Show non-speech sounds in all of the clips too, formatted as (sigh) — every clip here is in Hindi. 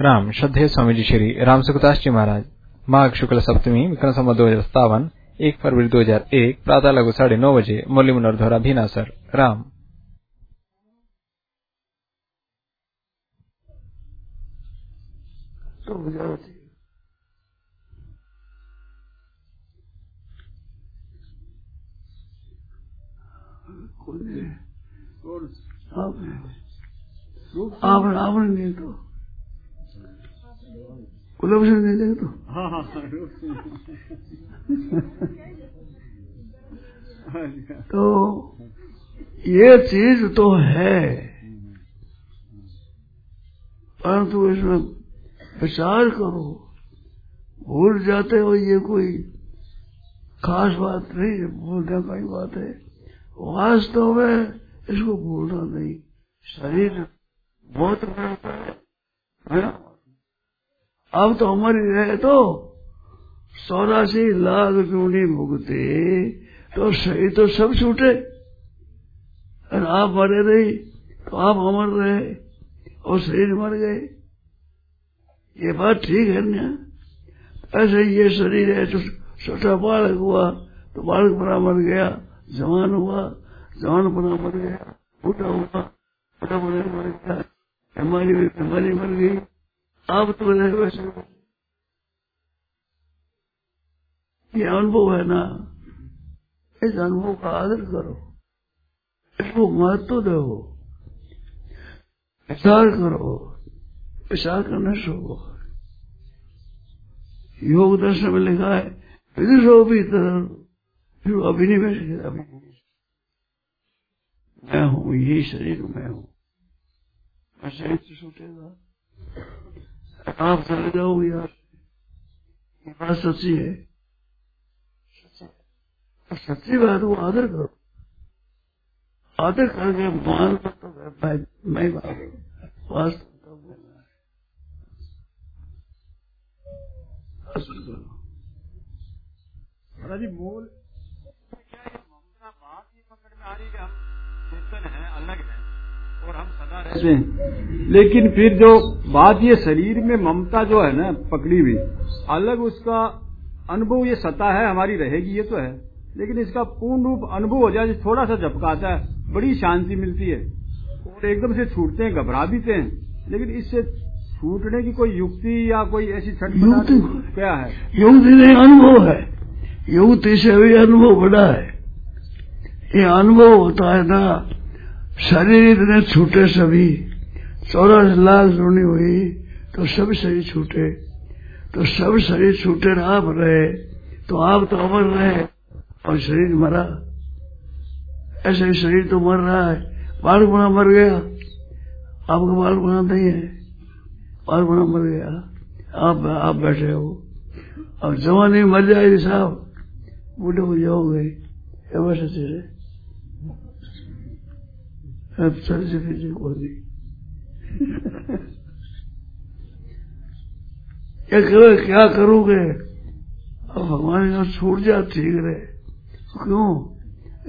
राम श्रद्धेय स्वामी जी श्री राम सुखदास जी महाराज। माघ शुक्ल सप्तमी, विक्रम संवत दो हज़ार सत्तावन, एक फरवरी दो हज़ार एक, प्रातः लगभग साढ़े नौ बजे, मुरली मनोहर धोरा भीनासर राम। तो से नहीं देगा तो। हाँ हाँ तो ये चीज़ तो है। परंतु इसमें विचार करो। भूल जाते हो ये कोई खास बात नहीं है भूलने का ही बात है। वास्तव में इसको भूलना नहीं। शरीर बहुत बड़ा है है? अब तो हमारी रहे तो। चौरासी लाख चूनी भुगते? तो सही तो सब छूटे। और आप मरे नहीं तो आप अमर रहे और शरीर मर गए। ये बात ठीक है ना? ऐसे ये शरीर है, जो छोटा बालक हुआ तो बालक बना मर गया, जवान हुआ, जवान बना मर गया, बूढ़ा हुआ बड़ा बना मर गया, बीमारी बीमारी मर गई। आप तो रहे वैसे। ये अनुभव है ना, इस अनुभव का आदर करो, इसको महत्व दो, विचार करो, विचार करने सो योग दर्शन में लिखा है, विदुषो भी फिर अभिनिवेश। मैं हूँ, यही शरीर मैं हूँ। मैं शरीर से छूटेगा। आप चले जाओ यार ये बात सच्ची है। तो सच्ची बात वो आदर करो। आदर करके मान को तो मैं मैं बात वास्तव तो बोलना है। जी मूल क्या है ममता बात ही पकड़ में आ रही है। हम चेतन है अलग है। और हम सदा रहते हैं लेकिन फिर जो बात ये शरीर में ममता जो है ना पकड़ी हुई अलग उसका अनुभव ये सता है हमारी रहेगी ये तो है। लेकिन इसका पूर्ण रूप अनुभव हो जाए थोड़ा सा झपकाता है बड़ी शांति मिलती है। और एकदम से छूटते हैं घबरा भी हैं। लेकिन इससे छूटने की कोई युक्ति या कोई ऐसी युक्ति क्या है? युक्ति नहीं अनुभव है। युक्ति से भी अनुभव बड़ा है। ये अनुभव होता है ना शरीर इतने छूटे सभी चौरासी लाख जुड़ी हुई तो सब शरीर छूटे। तो सब शरीर छूटे आप रहे तो आप तो अमर रहे, और शरीर मरा। ऐसे शरीर तो मर रहा है। बाल गुना मर गया। आपका बाल गुना नहीं है। बाल गुना मर गया। आप आप बैठे हो। अब जवानी मर जाएगी साहब। बूढ़े हो जाओगे। वैसे तेरे अब चल से फिर होगी क्या करो, क्या करोगे? अब भगवान का छूट जा ठीक रहे। क्यों?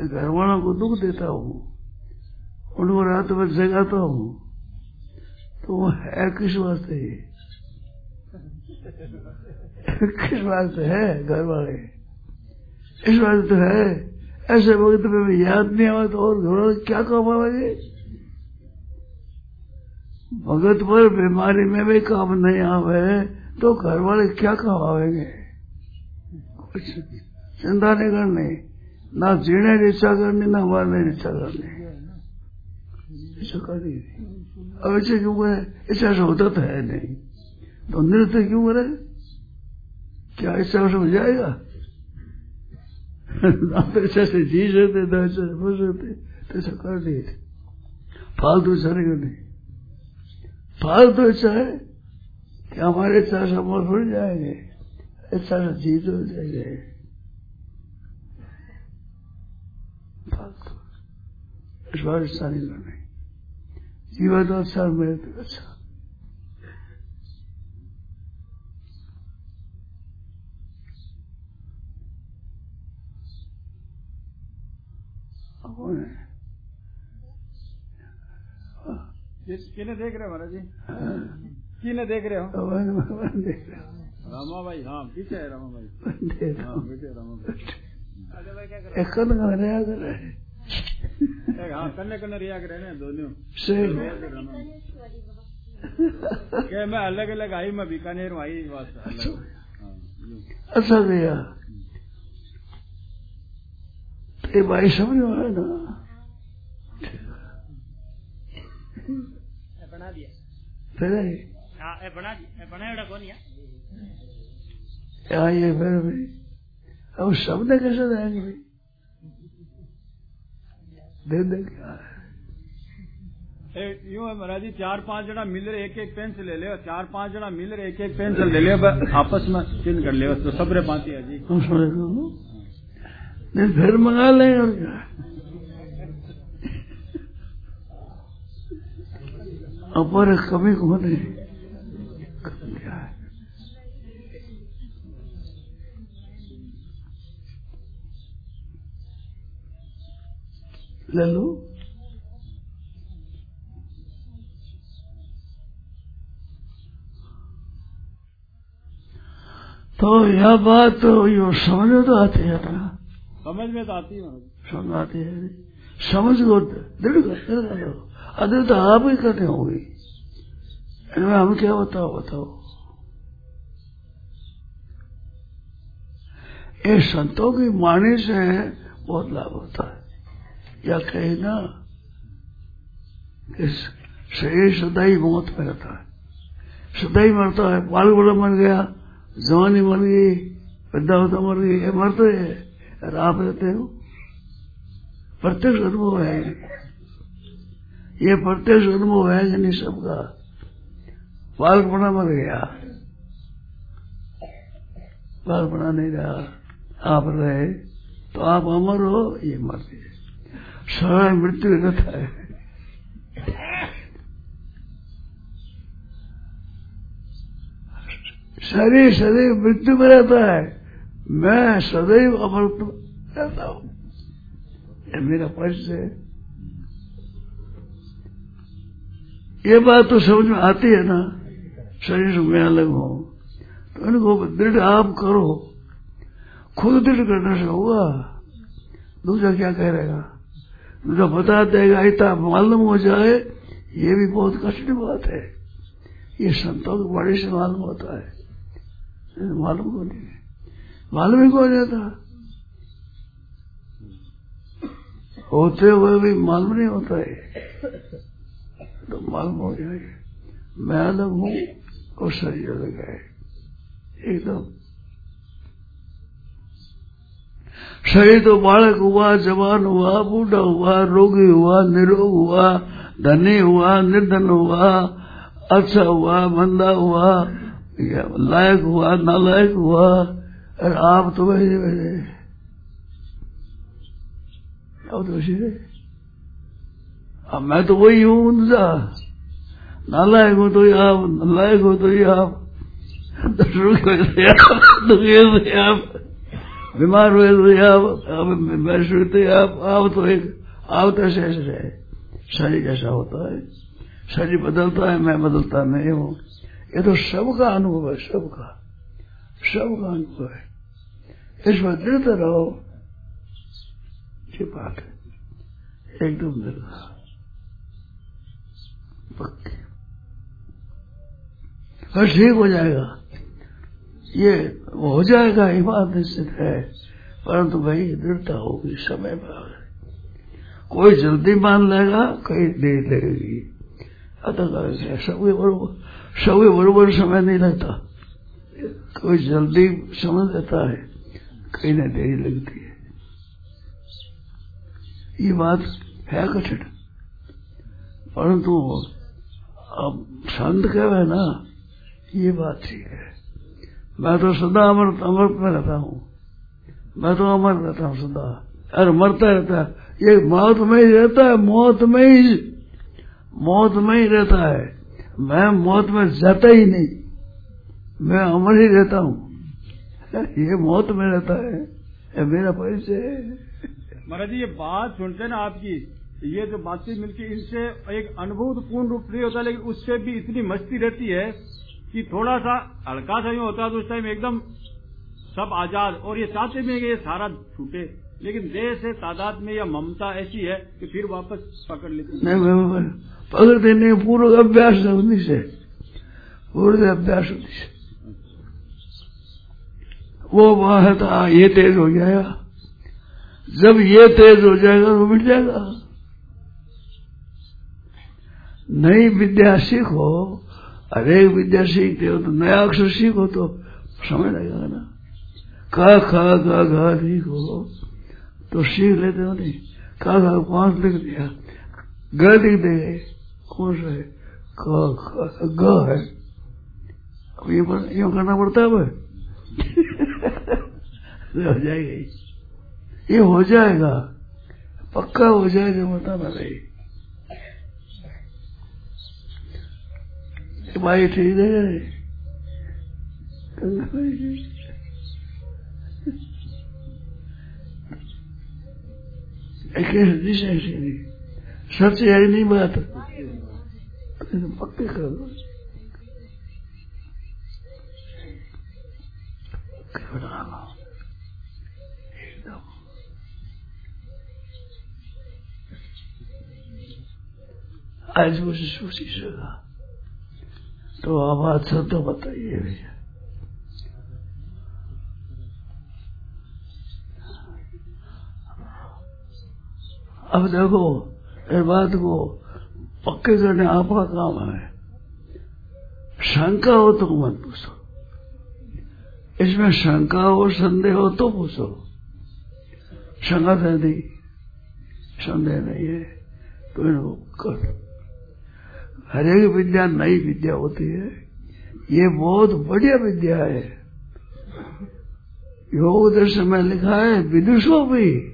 घर वालों को दुख देता हूँ। उनको रात में जगाता हूँ। तो वो है किस वास्ते किस वास्ते है घर वाले इस वास्ते तो है। ऐसे वक्त में याद नहीं आवा तो और घर वाले क्या काम आवेंगे भगत पर बीमारी में भी काम नहीं आवे तो घर वाले क्या काम आवेंगे? कुछ चिंता नहीं करनी, ना जीने इच्छा करनी, ना मरने इच्छा करनी। करनी अब ऐसे क्यों करे? इच्छा से होता तो है नहीं। तो नृत्य क्यों करे? क्या इच्छा से हो जाएगा? से जी सकते से सकते इच्छा कर दी फालतू इच्छा नहीं फालतू इच्छा है कि हमारे इच्छा से हम भूल जाएँगे इच्छा से जीत हो जाएँगे फालतू इस बार इच्छा नहीं जीवन तो अच्छा मेरे तो अच्छा किन्हें देख रहे हैं महाराज जी? किने देख रहे हो? देख रहा हूँ। रामा भाई हाँ पीछे है रामा भाई। देख रहा हाँ। हूँ पीछे रामा भाई। कन कर? रहे हैं। एक हाँ कन्ने कन्ने रिया करे ने दोनों। से के मैं अलग अलग आई मैं बीकानेर में आई बस अलग। हाँ, अच्छा भैया ये भाई समझ में आया ना बना दिया फिर ये। हाँ बना बनाया कौन ये फिर भी। अब शब्द कैसे रहेंगे भाई दे दे क्या? ए, यूँ है महाराज जी चार पाँच जना मिल रहे एक एक पेंसिल ले ले चार पाँच जना मिल रहे एक एक पेंसिल ले ले आपस में चिन्ह कर ले तो सबरे पाती है जी। नहीं फिर मंगा लें और क्या अपर कमी को नहीं ले लो तो यह बात तो यो समझ तो आती है ना समझ में तो आती है समझ आती है। समझ को दृढ़ करते अदृढ़ तो आप ही करते होगी। इनमें हम क्या बताओ बताओ। ये संतों की वाणी से बहुत लाभ होता है। या कहे ना कि शरीर सदैव मौत में रहता है। सदाई मरता है बाल बड़ा मर गया, जवानी मर गई, वृद्धावस्था मर गई, ये मरते है। आप रहते हो? प्रत्यक्ष अनुभव है। ये प्रत्यक्ष अनुभव है यानी सबका। बालपना मर गया। बालपना नहीं रहा। आप रहे तो आप अमर हो, ये मर गए सरल मृत्यु रहता है। शरीर शरीर मृत्यु में रहता है। मैं सदैव अमृत रहता हूँ। ये मेरा परिचय है। ये बात तो समझ में आती है ना, शरीर में अलग हो तो इनको दृढ़ आप करो। खुद दृढ़ करने से होगा दूसरा क्या कह रहेगा दूसरा बता देगा इतना मालूम हो जाए, ये भी बहुत कठिन बात है। ये संतों की बड़ी से मालूम होता है। मालूम को नहीं मालूम ही कौन जाता होते हुए भी मालूम नहीं होता है। तो मालूम हो जाए। मैं अलग हूँ और शरीर अलग है। एकदम। शरीर तो बालक हुआ, जवान हुआ, बूढ़ा हुआ, रोगी हुआ, निरोग हुआ, धनी हुआ, निर्धन हुआ अच्छा हुआ, मंदा हुआ, लायक हुआ, नालायक हुआ और आप तो वैसे वैसे तो वैसे अब मैं तो वही हूँ उनका। नालायक हो तो ही आप नालायक हो तो ही आप। तो आप हो तो आप। बीमार हुए तो आप तो आप। आप तो एक, आप तो ऐसे ऐसे है। शरीर ऐसा होता है? शरीर बदलता है, मैं बदलता नहीं हूँ। ये तो सबका अनुभव है सबका सबका अनुभव है इसमें दृढ़ रहो बात है एकदम दृढ़ पक्की। बस ठीक हो जाएगा। ये हो जाएगा ये बात निश्चित है। परंतु भाई, दृढ़ता होगी, समय पर कोई जल्दी मान लेगा कोई देर लगेगी। अतः सबके बरोबर सबके बरोबर समय नहीं लगता। कोई जल्दी समझ लेता है, कहीं ना देरी लगती है। ये बात है कठिन। परंतु अब संत कहे ना, ये बात ठीक है। मैं तो सदा अमृत अमृत में रहता हूँ। मैं तो अमर रहता हूँ सदा। अरे मरता रहता है। ये मौत में ही रहता है, मौत में ही। मौत में ही रहता है। मैं मौत में जाता ही नहीं। मैं अमर ही रहता हूँ। ये मौत में रहता है ये मेरा परिचय है। महाराज जी ये बात सुनते ना आपकी ये जो बातचीत मिलती है इनसे एक अनुभूत पूर्ण रूप नहीं होता लेकिन उससे भी इतनी मस्ती रहती है कि थोड़ा सा हल्का सा यूँ होता है तो उस टाइम एकदम सब आज़ाद और ये चाहते भी हैं ये सारा छूटे लेकिन देह से तादाद में या ममता ऐसी है कि फिर वापस पकड़ लेती है। नहीं मैं- मैं- पकड़ देने पूर्व अभ्यास है से पूर्व अभ्यास से वो वहाँ है तो ये तेज हो जाएगा। जब ये तेज हो जाएगा तो मिट जाएगा। नई विद्या सीखो, हरेक विद्या सीखते हो तो नया अक्षर सीखो तो समय लगेगा ना। का खा गा घा सीखो। तो सीख लेते हो नहीं। का खा पाँच लिख दिया? ग लिख देंगे कौन सा है? क ख, ग है। ये यूँ करना पड़ता है हो जाएगा ये हो जाएगा। पक्का हो जाएगा बताना नहीं। भाई ठीक है। ऐसी नहीं सच है नहीं। बात। पक्के कर दो एकदम आज मुझे सोची सका तो आवाज़ से तो बताइए भैया अब देखो, इस बात को पक्के करने आपका काम है। शंका हो तो मत पूछो। इसमें शंका हो, संदेह हो तो पूछो। शंका तो नहीं। संदेह नहीं है। तो इनको कर। हरेक विद्या, नई विद्या होती है। ये बहुत बढ़िया विद्या है। योग दर्शन में लिखा है, विदुषों भी।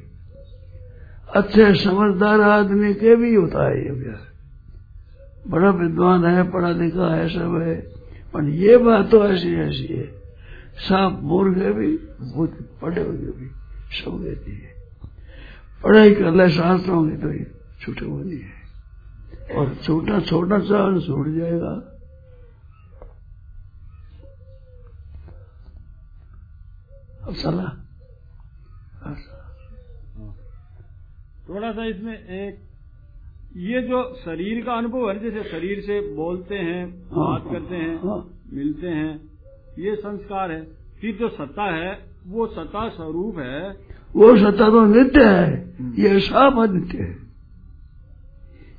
अच्छे समझदार आदमी के भी होता है ये अभ्यास। बड़ा विद्वान है, पढ़ा लिखा है, सब है। पर ये बात तो ऐसी ऐसी है। सब मूर्ख है भी बहुत पढ़े हुए भी सब कहती है पढ़ाई कर ले शास्त्रों की तो ये छूटे हुए नहीं है। और छोटा छोटा चाल छूट जाएगा। अब चला थोड़ा सा इसमें एक ये जो शरीर का अनुभव है जैसे शरीर से बोलते हैं बात करते हैं हाँ। मिलते हैं ये संस्कार है। फिर जो सत्ता है वो सत्ता स्वरूप है। वो सत्ता तो नित्य है। ये सब अनित्य है।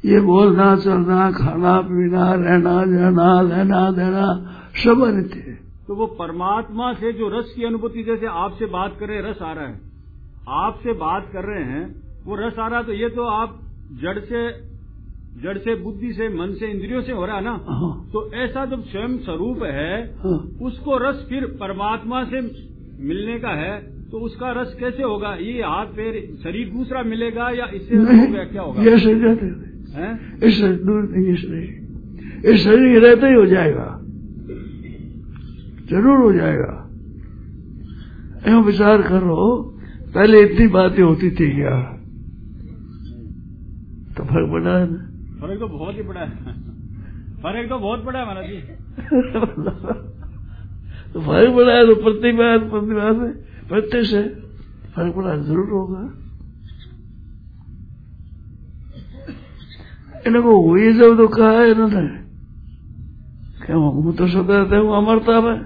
ये बोलना चलना खाना पीना रहना जाना लेना देना सब अनित्य है। तो वो परमात्मा से जो रस की अनुभूति जैसे आपसे बात कर रहे रस आ रहा है। आपसे बात कर रहे हैं वो रस आ रहा है तो ये तो आप जड़ से जड़ से बुद्धि से मन से इंद्रियों से हो रहा है ना? हाँ, तो ऐसा जब स्वयं स्वरूप है हाँ। उसको रस फिर परमात्मा से मिलने का है तो उसका रस कैसे होगा? ये हाथ पैर शरीर दूसरा मिलेगा या इससे क्या होगा? ये शरीर रहते हैं। हैं? इससे दूर नहीं इस शरीर। रहते ही हो जाएगा। ज़रूर हो जाएगा। यूँ विचार करो पहले इतनी बातें होती थी क्या? तो फ़र्क पड़ा है ना फ़र्क तो बहुत ही बड़ा है। फ़र्क तो बहुत बड़ा है महाराज जी। तो फ़र्क पड़ा है तो प्रतिभा प्रतिभा से प्रत्यक्ष है फ़र्क पड़ा ज़रूर होगा। इनको हुई जब तो कहा है इन्होंने क्या हम तो सदा रहते हैं अमरता में।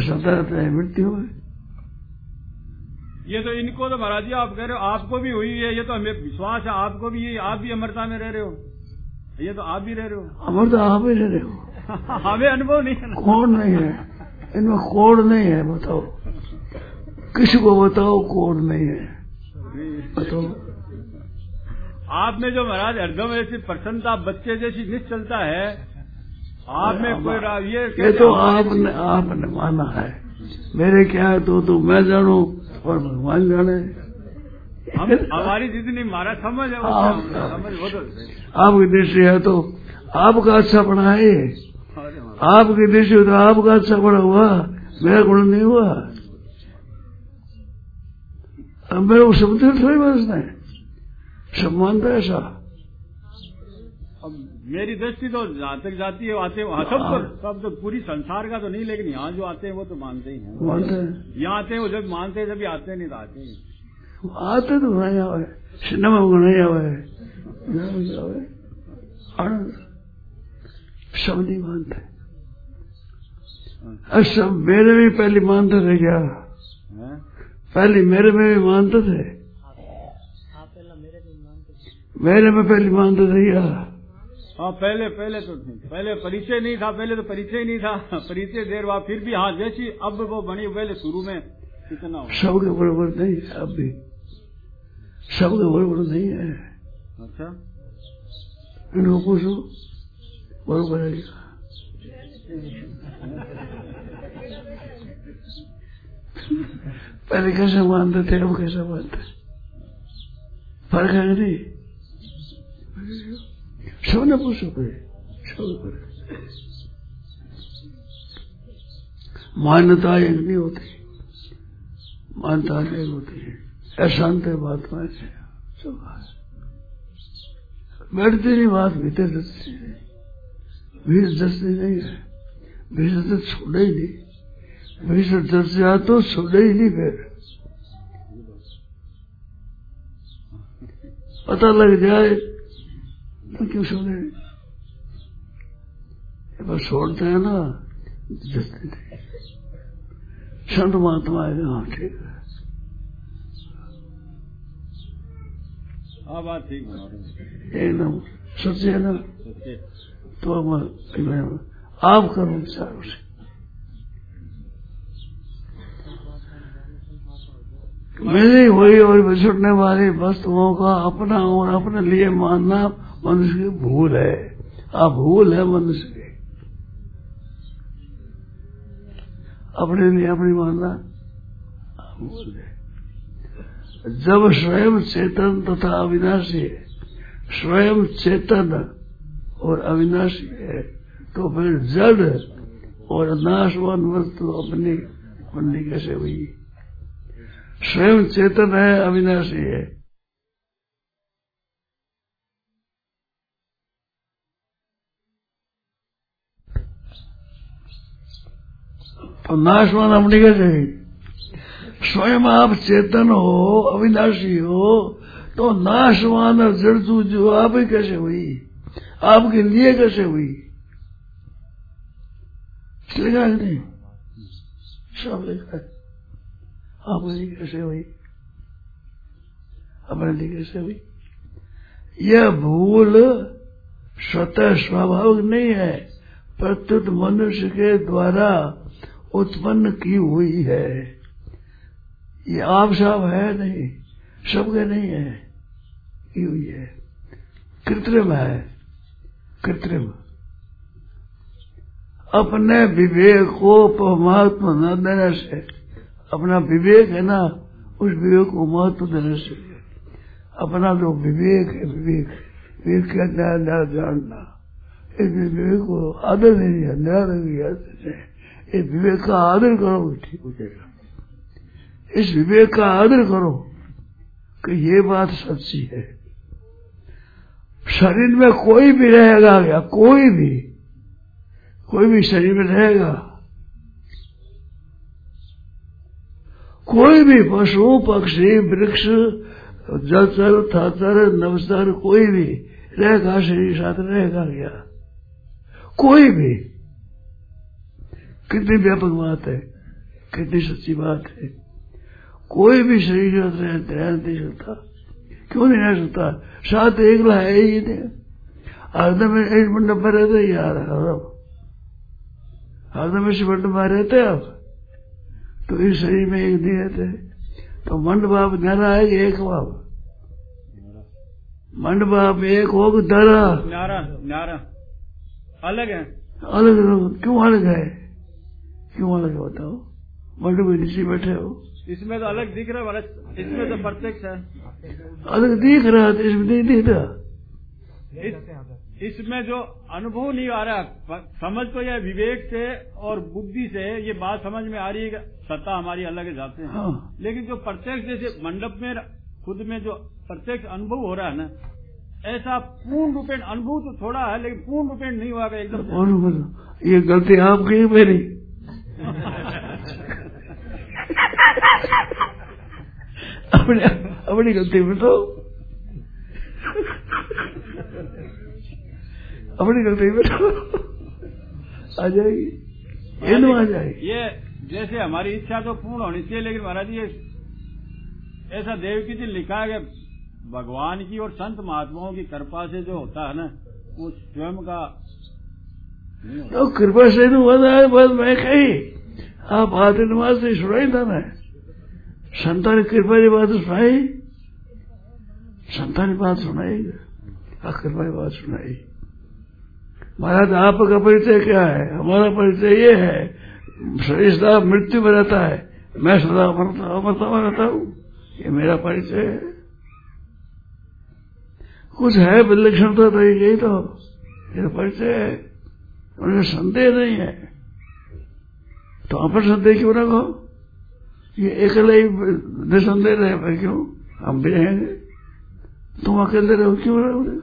सदा रहते हैं मृत्यु में। ये तो इनको तो महाराज जी आप कह रहे हो आपको भी हुई है ये तो हमें विश्वास है आपको भी ये आप भी अमरता में रह रहे हो। ये तो आप भी रह रहे हो। अमर तो आप ही रह रहे हो। (laughs) हमें अनुभव नहीं है कौन नहीं है? इनमें कोड नहीं है बताओ। किसी को बताओ कोड नहीं है। बताओ। आप में जो महाराज हरदम ऐसी प्रसन्नता बच्चे जैसी निश्चलता है आप में कोई रा- ये ये तो आपने आपने माना है। मेरे क्या है तो तो मैं जानू और भगवान जाने। हम हमारी जितनी मारा समझ है आप- समझ तो आपकी दृष्टि है तो आपका अच्छा पढ़ा है। आपकी दृष्टि हो तो आपका अच्छा पढ़ा हुआ। मेरा गुण नहीं हुआ। अब मेरे को समझ थोड़ी बसना है। सब मानता है ऐसा। मेरी दृष्टि तो जहाँ तक जाती है आते हैं सब तो सब तो पूरी संसार का तो नहीं लेकिन यहाँ जो आते हैं वो तो मानते ही हैं। मानते हैं। यहाँ आते हैं वो जब मानते हैं जब आते नहीं तो आते ही। आते तो नहीं आवे सिनेमा को नहीं आवे नहीं आनंद सब नहीं मानते और सब मेरे भी पहले मानते थे क्या? पहले मेरे में भी मानते थे? मेरे में पहले मानते थे क्या? हाँ पहले पहले तो नहीं पहले परिचय नहीं था पहले तो परिचय ही नहीं था परिचय देर बाद फिर भी हाँ जैसी अब वो बनी पहले शुरू में कितना हो सबके बराबर नहीं अब भी। सबके बराबर नहीं है। अच्छा। इनको पूछो है पहले कैसे मानते थे अब कैसे मानते फ़र्क है नहीं? सबने पूछो पहले सबने फ़र्क मान्यता एक नहीं होती। मान्यता अनेक होती। है अशांत है बात में से सब बात। बैठती नहीं बात भीतर दसती नहीं। भीड़ दसती नहीं। है भीड़ तो छोड़े ही नहीं। भीड़ दस जा तो छोड़े ही नहीं फिर। पता लग जाए तो क्यों छोड़े बस छोड़ते हैं ना दसते नहीं संत महात्मा है। हाँ ठीक है। हाँ बात ठीक एकदम सच्चे है ना। तो मैं आप करो विचार उसे। मिली हुई और बिछुटने वाली वस्तुओं का अपना और अपने लिए मानना मनुष्य की भूल है। आप भूल है मनुष्य की। अपने लिए अपनी मानना भूल है जब स्वयं चेतन तथा अविनाशी है स्वयं चेतन और अविनाशी है तो फिर जड़ और नाशवान वस्तु अपनी बननी कैसे हुई स्वयं चेतन है अविनाशी है तो नाशवान अपनी कैसे हुई स्वयं आप चेतन हो, अविनाशी हो तो नाशवान और जड़तू जो आप ही कैसे हुई? आपके लिए कैसे हुई? है नहीं। सब आपके लिए कैसे हुई? अपने लिए कैसे हुई? यह भूल स्वतः स्वाभाविक नहीं है। प्रत्युत मनुष्य के द्वारा उत्पन्न की हुई है। ये आप साहब है नहीं, सबके नहीं है। ये है। कृत्रिम है। कृत्रिम। अपने विवेक को महत्व न देने से, अपना विवेक है ना, उस विवेक को महत्व देने से। अपना जो विवेक है, विवेक विवेक का नया न्याय जानना। इस विवेक को आदर नहीं है न्याय इस विवेक का आदर करो, ठीक हो जाएगा। इस विवेक का आदर करो कि ये बात सच्ची है। शरीर में कोई भी रहेगा क्या कोई भी कोई भी शरीर में रहेगा, कोई भी पशु, पक्षी, वृक्ष जलचर थाचर नवचर कोई भी रहेगा, शरीर साथ रहेगा क्या? कोई भी। कितनी व्यापक बात है, कितनी सच्ची बात है। कोई भी शरीर रह नहीं सकता क्यों नहीं रह सकता? साथ एकला है ही नहीं। हरदम इस मंडप में रहते यार हरदम हरदम इस मंडप में रहते आप। तो इस शरीर में एक नहीं रहते। तो मंड बाप न्यारा है एक बाप मंड बाप एक हो कि नारा? न्यारा न्यारा अलग है। अलग क्यों अलग है? क्यों अलग है बताओ? मंड में नीचे बैठे हो। इसमें तो अलग दिख रहा है इसमें तो प्रत्यक्ष है। अलग दिख रहा है इसमें नहीं दिख रहा। इसमें जो अनुभव नहीं आ रहा समझ तो यह विवेक से और बुद्धि से ये बात समझ में आ रही है सत्ता हमारी अलग है जाते हैं। हाँ। लेकिन जो प्रत्यक्ष जैसे मंडप में खुद में जो प्रत्यक्ष अनुभव हो रहा है ना ऐसा पूर्ण रूपेण अनुभव तो थोड़ा है लेकिन पूर्ण रूपेण नहीं हुआ एकदम ये गलती आपकी मेरी। (laughs) अपनी अपनी गलती बताओ अपनी गलती बताओ आ जाएगी। ये नो आ जाएगी। ये जैसे हमारी इच्छा तो पूर्ण होनी चाहिए लेकिन महाराज ये ऐसा देव की जी लिखा है भगवान की और संत महात्माओं की कृपा से जो होता है ना वो स्वयं का तो कृपा से तो है बस मैं कही आप आते नमाज़ से सुनाई था ना। संतान कृपा की बात सुनाई। संतान बात सुनाई। हाँ कृपा की बात सुनाई। महाराज, आपका परिचय क्या है? हमारा परिचय ये है सदा मृत्यु में रहता है। मैं सदा अमरता अमरता में रहता हूँ। ये मेरा परिचय है। कुछ है विलक्षण तो यही तो। मेरा परिचय है। उनमें संदेह नहीं है। तो अपन संदेह क्यों कहो? ये अकेले ही निसंदेह रहे भाई क्यों? हम भी रहेंगे तुम अकेले रहो क्यों रहोगे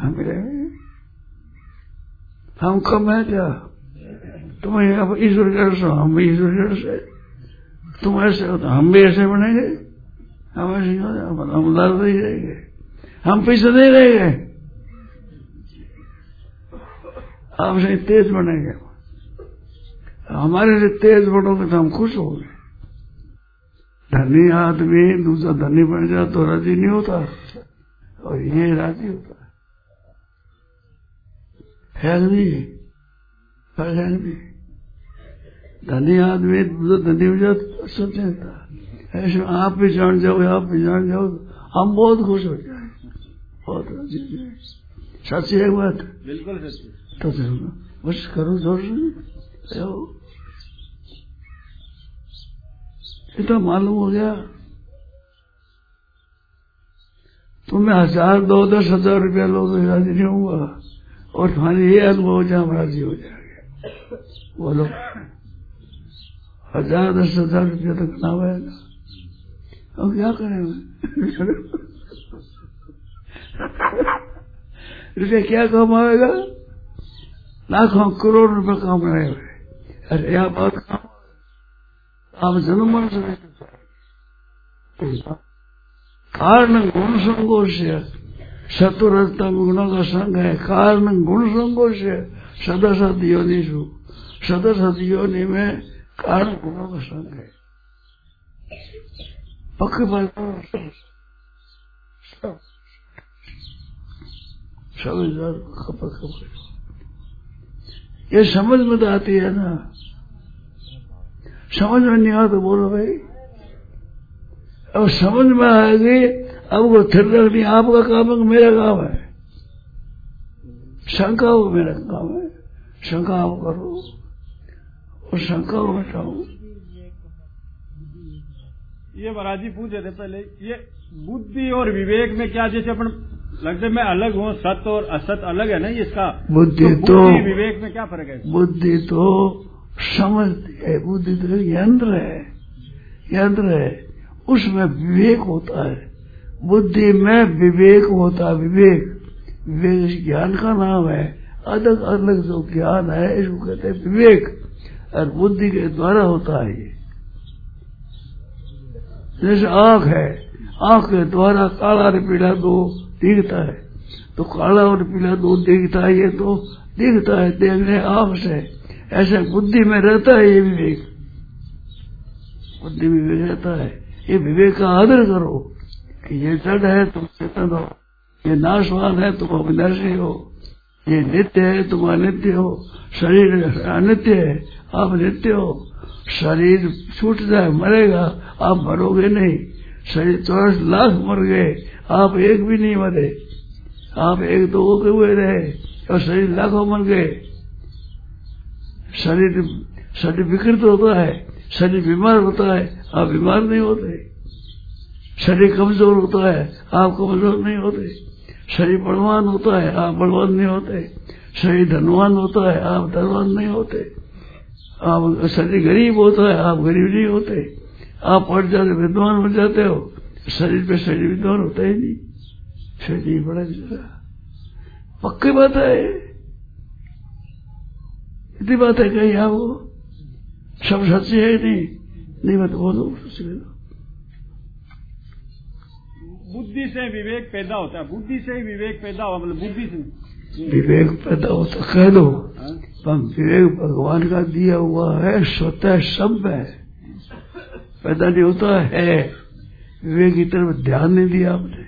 हम भी रहेंगे हम कम है क्या? तुम अब ईश्वर जड़ से हम भी ईश्वर जड़ से। तुम ऐसे हो तो हम भी ऐसे बनेंगे। हम ऐसे ही हो जाए, हम हम नहीं रहेंगे। हम पीछे नहीं रहेंगे आपसे तेज बनेंगे। हमारे से तेज बनोगे तो हम खुश होंगे धनी आदमी दूसरा धनी बन जाए तो राज़ी नहीं होता। और ये राज़ी होता है। धनी आदमी दूसरा धनी हो जाए तो चलता ऐसे आप भी जान जाओ आप भी जान जाओ हम बहुत खुश हो जाए बहुत राज़ी हो जाए सच्ची है बात। बिल्कुल सच्ची तो बस करो ज़ोर से इतना मालूम हो गया। तुम्हें हज़ार, दो, दस हज़ार रुपया लो तो राज़ी नहीं होगा और तुम्हारी ये अनुभव हो जाए राज़ी हो जाएँगे। बोलो। हज़ार, दस हज़ार रुपया तक ना आएगा। हम क्या करेंगे रुपया क्या कमाएगा लाखों, करोड़ रुपए काम रहे अरे, यह बात काम आप जन्म मरण मर कारण गुण संकोच शत्रुरतम गुणों का संग है कारण गुण संकोच सदा सत योनिषु सदा सत योनि में कारण गुणों का संग है पक्के बात सब ये समझ में तो आती है ना समझ में नहीं आ तो बोलो भाई। अब समझ में आएगी अब वो थिर रखनी आपका काम है मेरा काम है। शंका वो मेरा काम है। शंका आप करो। और शंका को हटाओ। ये महाराज जी पूछ रहे थे पहले ये बुद्धि और विवेक में क्या जैसे अपन लगते मैं अलग हूँ सत्य और असत अलग है ना इसका? बुद्धि तो तो विवेक में क्या फ़र्क है? बुद्धि तो समझती है बुद्धि तो यंत्र है यंत्र है, उसमें विवेक होता है। बुद्धि में विवेक होता है, विवेक। विवेक ज्ञान का नाम है, अलग अलग जो ज्ञान है, इसको कहते हैं विवेक। और बुद्धि के द्वारा होता है ये। जैसे आँख है, आँख के द्वारा काला और पीला दो दिखता है। तो काला और पीला दो दिखता है, ये तो दिखता है, देखने आँख से। ऐसे बुद्धि में रहता है ये विवेक। बुद्धि में विवेक रहता है। ये विवेक का आदर करो कि ये जड़ है, तुम चेतन हो। ये नाशवान है, तुम अविनाशी हो। ये नित्य है, तुम अनित्य हो। शरीर अनित्य है, आप नित्य हो। शरीर छूट जाए, मरेगा, आप मरोगे नहीं। शरीर चौरासी लाख मर गए, आप एक भी नहीं मरे। आप एक दो हुए रहे और शरीर लाखों मर गए। शरीर शरीर विकृत होता है, शरीर बीमार होता है, आप बीमार नहीं होते। शरीर कमज़ोर होता है, आप कमज़ोर नहीं होते। शरीर बलवान होता है, आप बलवान नहीं होते। शरीर धनवान होता है, आप धनवान नहीं होते। आप शरीर गरीब होता है, आप गरीब नहीं होते। आप पढ़ जाते, विद्वान हो जाते हो। शरीर पे शरीर विद्वान होता ही नहीं। शरीर पड़ेगा पक्की बात है। इतनी बात है कही आपको सब सच्ची है नहीं। नहीं बात बोलो सच्ची बोलो बुद्धि से विवेक पैदा होता है। बुद्धि से ही विवेक पैदा हुआ मतलब बुद्धि से। विवेक पैदा हो तो कह दो। हाँ? विवेक भगवान का दिया हुआ है स्वतः सब है। पैदा नहीं होता है। विवेक की तरफ़ ध्यान नहीं दिया आपने।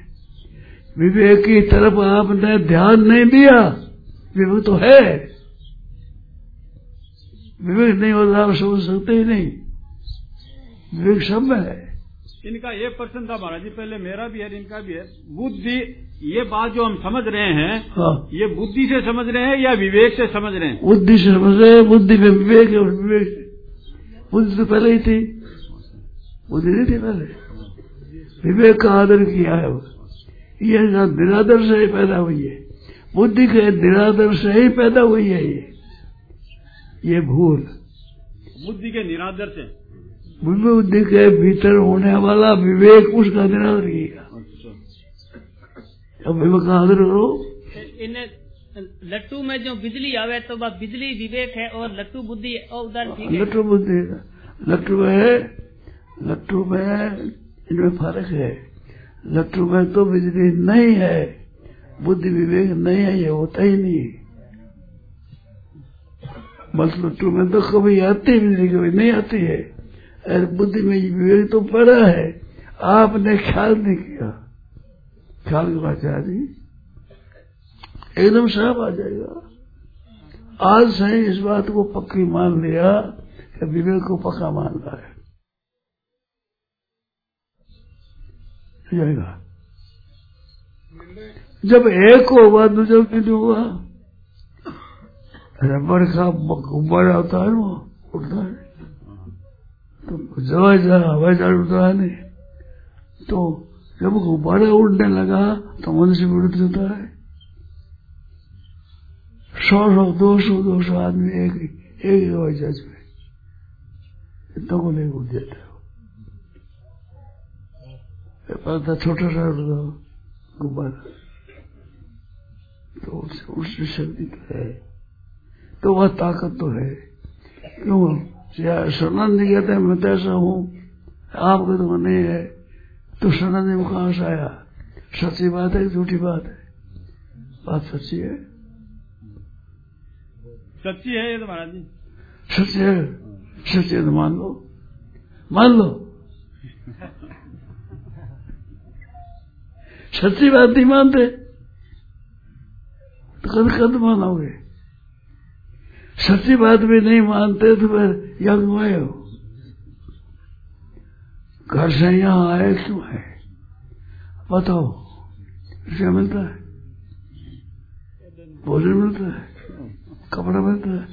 विवेक की तरफ़ आपने ध्यान नहीं दिया। विवेक तो है। विवेक नहीं होता आप समझ सकते ही नहीं। विवेक सब में है। इनका ये प्रश्न था महाराज जी पहले मेरा भी है इनका भी है। बुद्धि ये बात जो हम समझ रहे हैं हाँ। ये बुद्धि से समझ रहे हैं या विवेक से समझ रहे हैं? बुद्धि से समझ रहे हैं, बुद्धि में विवेक और विवेक बुद्धि तो पहले ही थी। बुद्धि नहीं थी पहले। विवेक का आदर किया है वो। ये निरादर से ही पैदा हुई है। बुद्धि के निरादर से ही पैदा हुई है ये। ये भूल। बुद्धि के निरादर से। बुद्धि के भीतर होने वाला विवेक उसका निरादर किया अब विवेक का आदर करो इन लट्टू में जो बिजली आवे तो वह बिजली विवेक है और लट्टू बुद्धि और उधर लट्टू बुद्धि लट्टू में लट्टू में इनमें फ़र्क है। लट्टू में तो बिजली नहीं है। बुद्धि विवेक नहीं है ये होता ही नहीं बस लट्टू में तो कभी आती है बिजली कभी नहीं आती है। अरे बुद्धि में विवेक तो पड़ा है। आपने ख्याल नहीं किया। ख्याल के बाद नहीं एकदम साफ़ आ जाएगा। आज से इस बात को पक्की मान लिया कि विवेक को पक्का मान रहा है। जाएगा। जब एक होगा, दूसरा क्यों नहीं होगा? रबड़ का गुब्बारा होता है वो उड़ता है तो हवाई जहाज़ उड़ता है नहीं तो जब गुब्बारा उड़ने लगा तो मनुष्य भी उड़ जाता है सौ सौ दो सौ दो सौ आदमी एक एक हवाई जहाज़ में इतना को नहीं उड़ जाता छोटा सा गुब्बारा तो उससे शक्ति तो है तो वह ताकत तो है। क्यों? सनंद जी कहते हैं मैं तो ऐसा हूँ। आपके तो नहीं है। तो सनंद जी कहाँ से आया? सच्ची बात है झूठी बात है? बात सच्ची है। सच्ची है ये तो महाराज जी। सच है? सच है तो मान लो। मान लो। सच्ची बात नहीं मानते। तो कद कद मानोगे सच्ची बात भी नहीं मानते तो फिर क्यों आए हो। घर से यहाँ आए क्यों है। बताओ क्या मिलता है? भोजन मिलता है, कपड़ा मिलता है,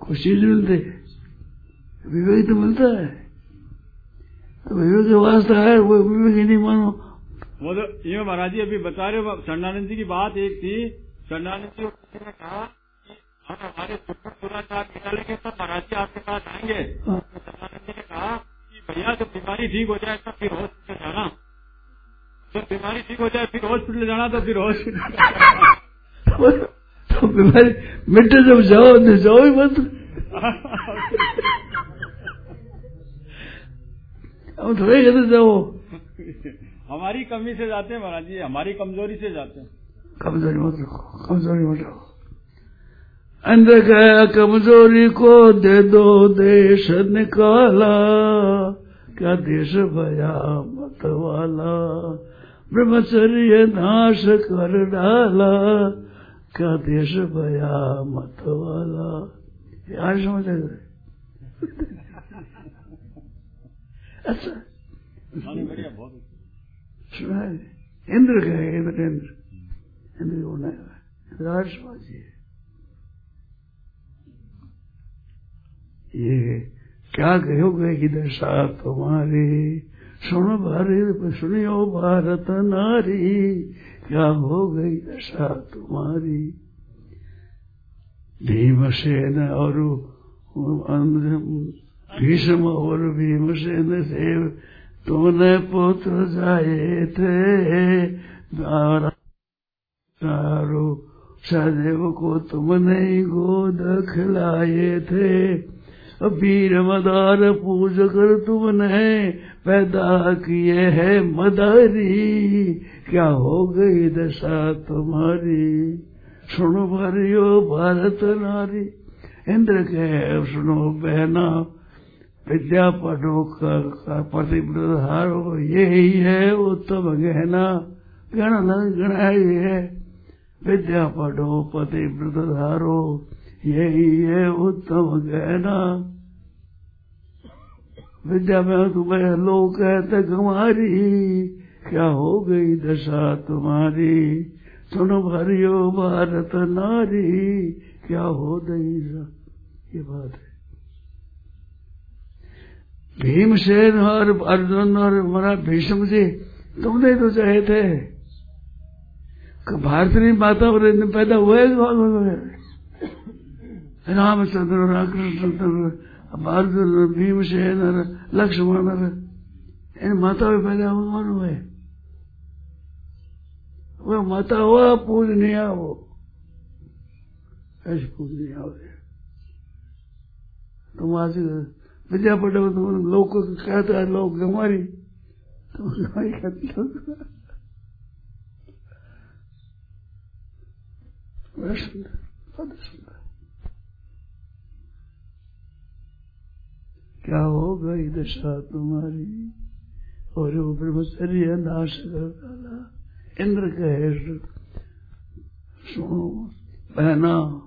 कुछ चीज़ मिलती है। विवेक तो मिलता है। तो विवेक के वास्ता है वो विवेक ही नहीं मानो। वो तो ये महाराज जी अभी बता रहे हो चंडानंद जी की बात एक थी चंडानंद जी किसी ने कहा कि हम हमारे दुख दुराचार निकालेंगे तब महाराज जी आपके पास आएँगे। तो जी ने कहा कि भैया जब बीमारी ठीक हो जाए तब फिर हॉस्पिटल जाना। जब बीमारी ठीक हो जाए फिर हॉस्पिटल जाना तो फिर हॉस्पिटल तो बीमारी मिट्टे जब जाओ तो जाओ ही मत। हम थोड़े कहते जाओ। हमारी कमी से जाते हैं महाराज जी हमारी कमज़ोरी से जाते हैं। कमज़ोरी मत रखो कमज़ोरी मत रखो। अंदर गया कमज़ोरी को दे दो देश निकाला। क्या देश भया मत वाला? ब्रह्मचर्य नाश कर डाला। क्या देश भया मत वाला? यार समझ अच्छा। सुना इंद्र गए इंद्र इंद्र। नहीं है। ये क्या कहोगे कि दशा तुम्हारी? सुनो भारत, सुनियो भारत नारी। क्या हो गई दशा तुम्हारी? भीमसेन और भीष्म और भीमसेन से तुमने पुत्र जाए थे। चारो सदैव को तुमने गोद खिलाए थे। वीर मदार पूज कर तुमने पैदा किए है मदारी। क्या हो गई दशा तुम्हारी? सुनो भारियो भारत नारी। इंद्र के सुनो बहना। विद्या पढ़ो कर, पति हारो यही है उत्तम गहना। गण गणाई है। विद्या पढ़ो पति व्रत धारो यही है उत्तम गहना। विद्या में तुम्हें लोग कहते हमारी, क्या हो गई दशा तुम्हारी? सुनो भरियो, भारत नारी, क्या हो गई ये बात है। भीमसेन और अर्जुन और हमारा भीष्म जी, तुमने तो चाहे थे। भारतीय माता और पैदा हुए रामचंद्र कृष्णचंद्र अर्जुन भीमसेन, लक्ष्मण, इन माता में पैदा हुए, कौन हुए? वो माता हुआ, पूजनीय वो। ऐसे पूजनीय हो तुम आज विद्या पटेल तुम लोग को कहते हैं, लोग हमारी तुम हमारी कहते क्या हो गई दशा तुम्हारी? और वो ब्रह्मचर्य नाश कर डाला इंद्र। कहे सुनो, बहना,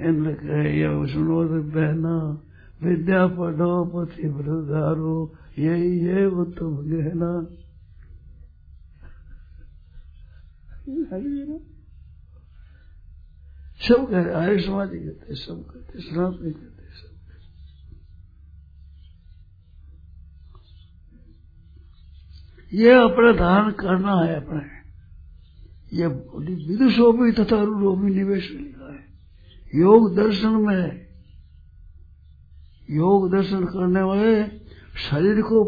इंद्र कहे ये सुनो तो बहना, विद्या पढ़ो, पति ब्रधारो यही है वो तुम, गहना। सब कह रहे आर्य समाधि कहते सब कहते सनातनी कहते सब ये अपना धारण करना है अपने। ये विदुषो भी तथा भी निवेश लिखा है। योग दर्शन में योग दर्शन करने वाले शरीर को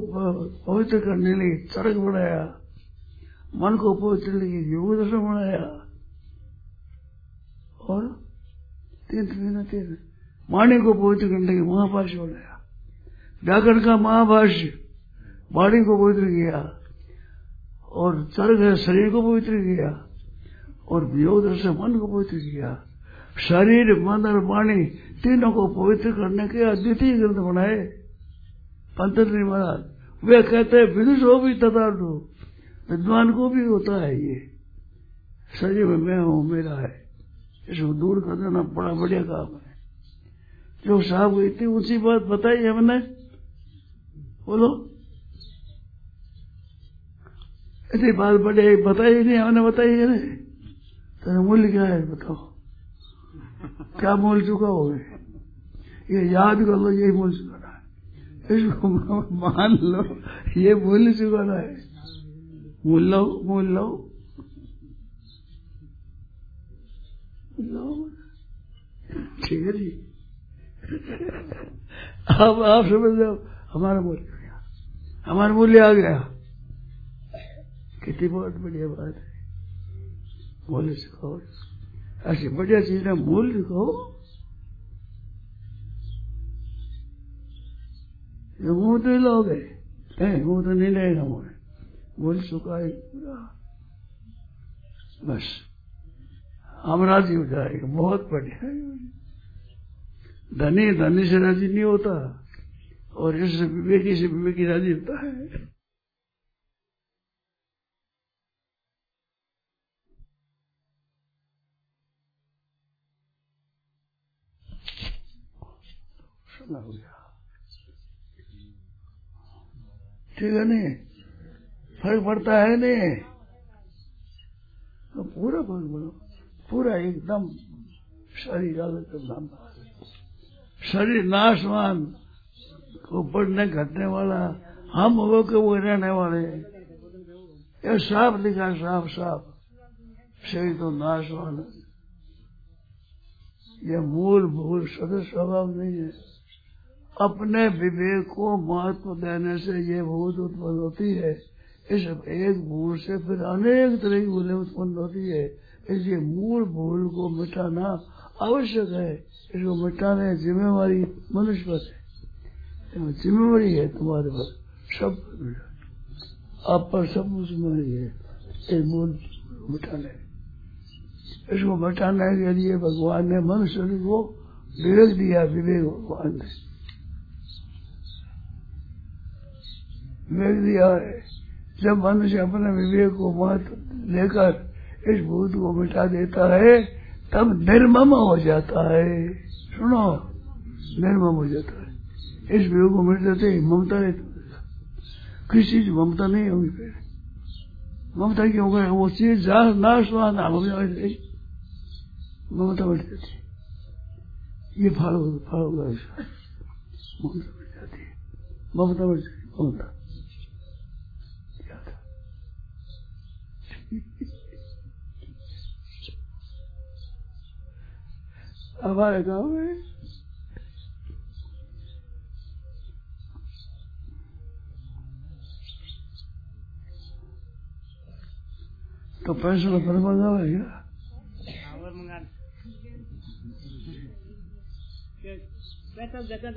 पवित्र करने लिए तर्क बनाया। मन को पवित्र लिए योग दर्शन बनाया। और तीन तीन तीन। वाणी को पवित्र करने के महाभाष्य बनाया व्याकरण का महाभाष्य वाणी को पवित्र किया और चर्ग शरीर को पवित्र किया और वियोग से मन को पवित्र किया। शरीर, मन और वाणी तीनों को पवित्र करने के अद्वितीय ग्रंथ बनाए। पंतजलि महाराज, वे कहते हैं, विदुष हो भी तदार्थ हो विद्वान को भी होता है ये। शरीर में मैं हूँ, मेरा है। इसको दूर कर देना बड़ा बढ़िया काम है। जो साहब इतनी ऊँची बात बताई हमने? बोलो। इतनी बात बड़े बताई नहीं, हमने बताई है नहीं। तो मूल्य क्या है बताओ? क्या मूल चुका हो ये याद कर लो, यही मूल चुकाना है। इसको मान लो, ये मूल्य चुकाना है। मूल लो मूल लो। ठीक है जी अब आप समझ लो हमारा मूल्य आ गया। हमारा मूल्य आ गया। कितनी बहुत बढ़िया बात है। मूल्य सिखाओ। ऐसी बढ़िया चीज़ है मूल्य कहो मुँह तो लोगे मुँह तो नहीं लेगा मुझे मूल्य चुकाए पूरा। बस। हम राज़ी हो जाएगा, बहुत बढ़िया धनी धनी से राज़ी नहीं होता और इससे विवेकी से विवेकी राज़ी होता है। ठीक है नहीं? फ़र्क पड़ता है नहीं? तो पूरा फ़र्क पड़ो पूरा एकदम शरीर अलग शरीर नाशवान, को बढ़ने, घटने वाला, हम हो के वो रहने वाले। ये साफ़ लिखा साफ़ साफ़। शरीर तो नाशवान है। ये मूल भूल सदस्य स्वभाव नहीं है। अपने विवेक को महत्व देने से ये भूत उत्पन्न होती है। इस एक भूल से फिर अनेक तरह की भूलें उत्पन्न होती है। इसलिए मूल भूल को मिटाना आवश्यक है। इसको मिटाने जिम्मेवारी मनुष्य पर है। जिम्मेवारी है तुम्हारे पर सब आप पर सब जिम्मेवारी है। इस मूल मिटाने। इसको मिटाने के लिए भगवान ने मनुष्य को विवेक दिया, विवेक भगवान ने। विवेक दिया है। जब मनुष्य अपने विवेक को महत्व लेकर इस भूत को मिटा देता है, तब निर्मम हो जाता है। सुनो, निर्मम हो जाता है। इस विवेक को मिट देते ही ममता रहती किसी चीज़ ममता नहीं होगी फिर। ममता क्यों करे? वो चीज़ नाश नाम हो जाए ममता बढ़ जाती। है ये फाड़ फाड़ ममता बढ़ जाती। है ममता बढ़ जाती, ममता। हमारे गाँव में तो पैसे का पर मंगा है क्या और मंगा पैसा जगह